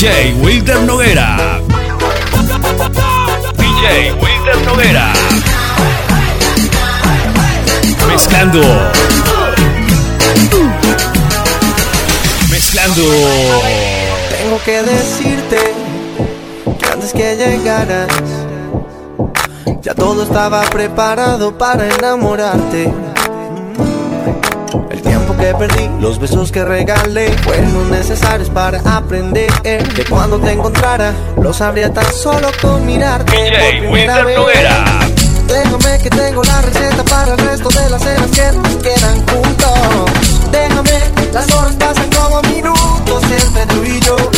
DJ Wilder Noguera. DJ Wilder Noguera. Mezclando. Mezclando. Tengo que decirte que antes que llegaras, ya todo estaba preparado para enamorarte. Que perdí, los besos que regalé, fueron necesarios para aprender que cuando te encontrara, lo sabría tan solo con mirarte. DJ por primera vez. Déjame que tengo la receta para el resto de las cenas que nos quedan juntos. Déjame, las horas pasan como minutos entre tú y yo.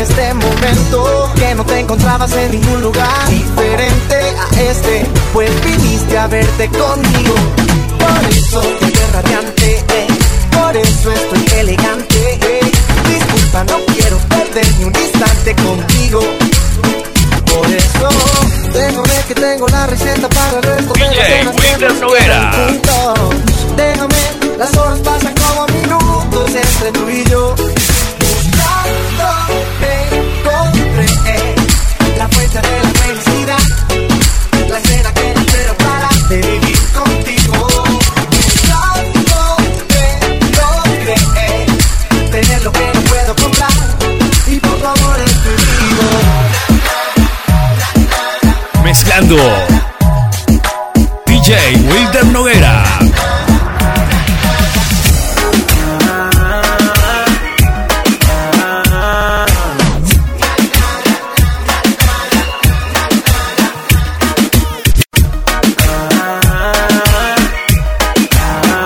Este momento Que no te encontrabas en ningún lugar diferente a este Pues viniste a verte conmigo Por eso te radiante eh. Por eso estoy elegante eh. Disculpa, no quiero perder ni un instante contigo por eso, déjame que tengo la receta para el resto de DJ Noguera. DJ Wilder Noguera.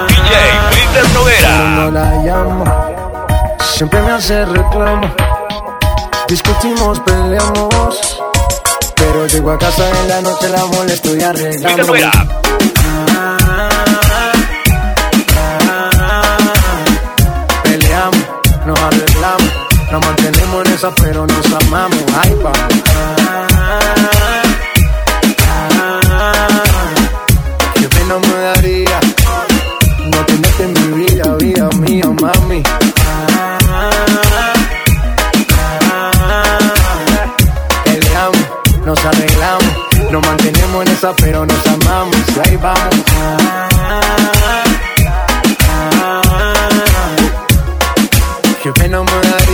DJ Wilder Noguera. no la llamo. Siempre me hace reclamo. Discutimos, peleamos. Pero llego a casa en la noche, la molesto y arreglamos. Peleamos, nos arreglamos. Nos mantenemos en esa, pero nos pero nos amamos. Y ahí vamos. Pena me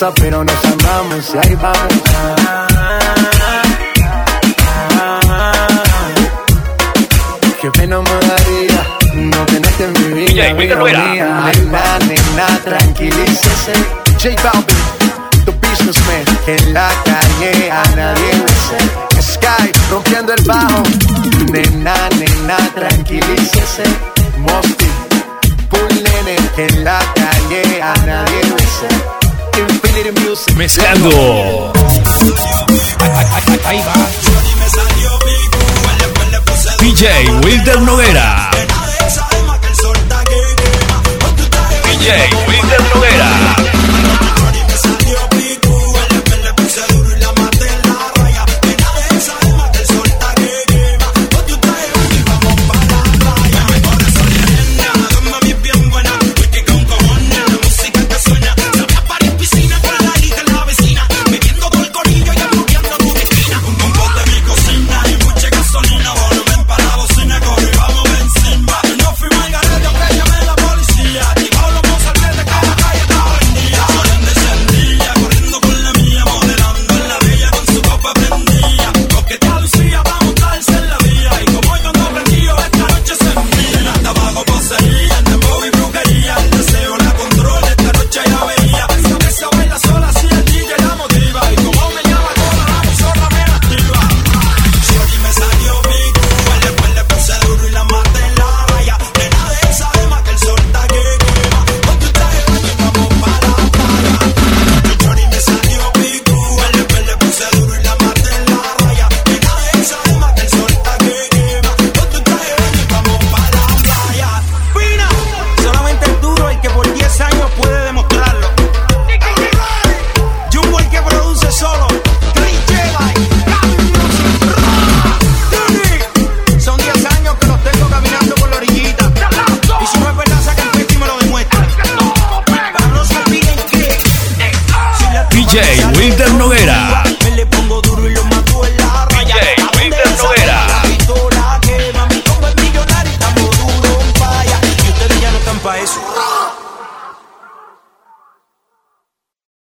esa, pero nos amamos. Y ahí vamos. Qué pena me daría no tenerte en mi vida, DJ, Wilder mía. Ay, nena, tranquilícese. J Balvin, the businessman. En la calle a nadie le sé. Sky, rompiendo el bajo. Nena, nena, tranquilícese. Mosty, Pool nene. En la calle a nadie le sé. Infinity Music. Mezclando. DJ Wilder Noguera.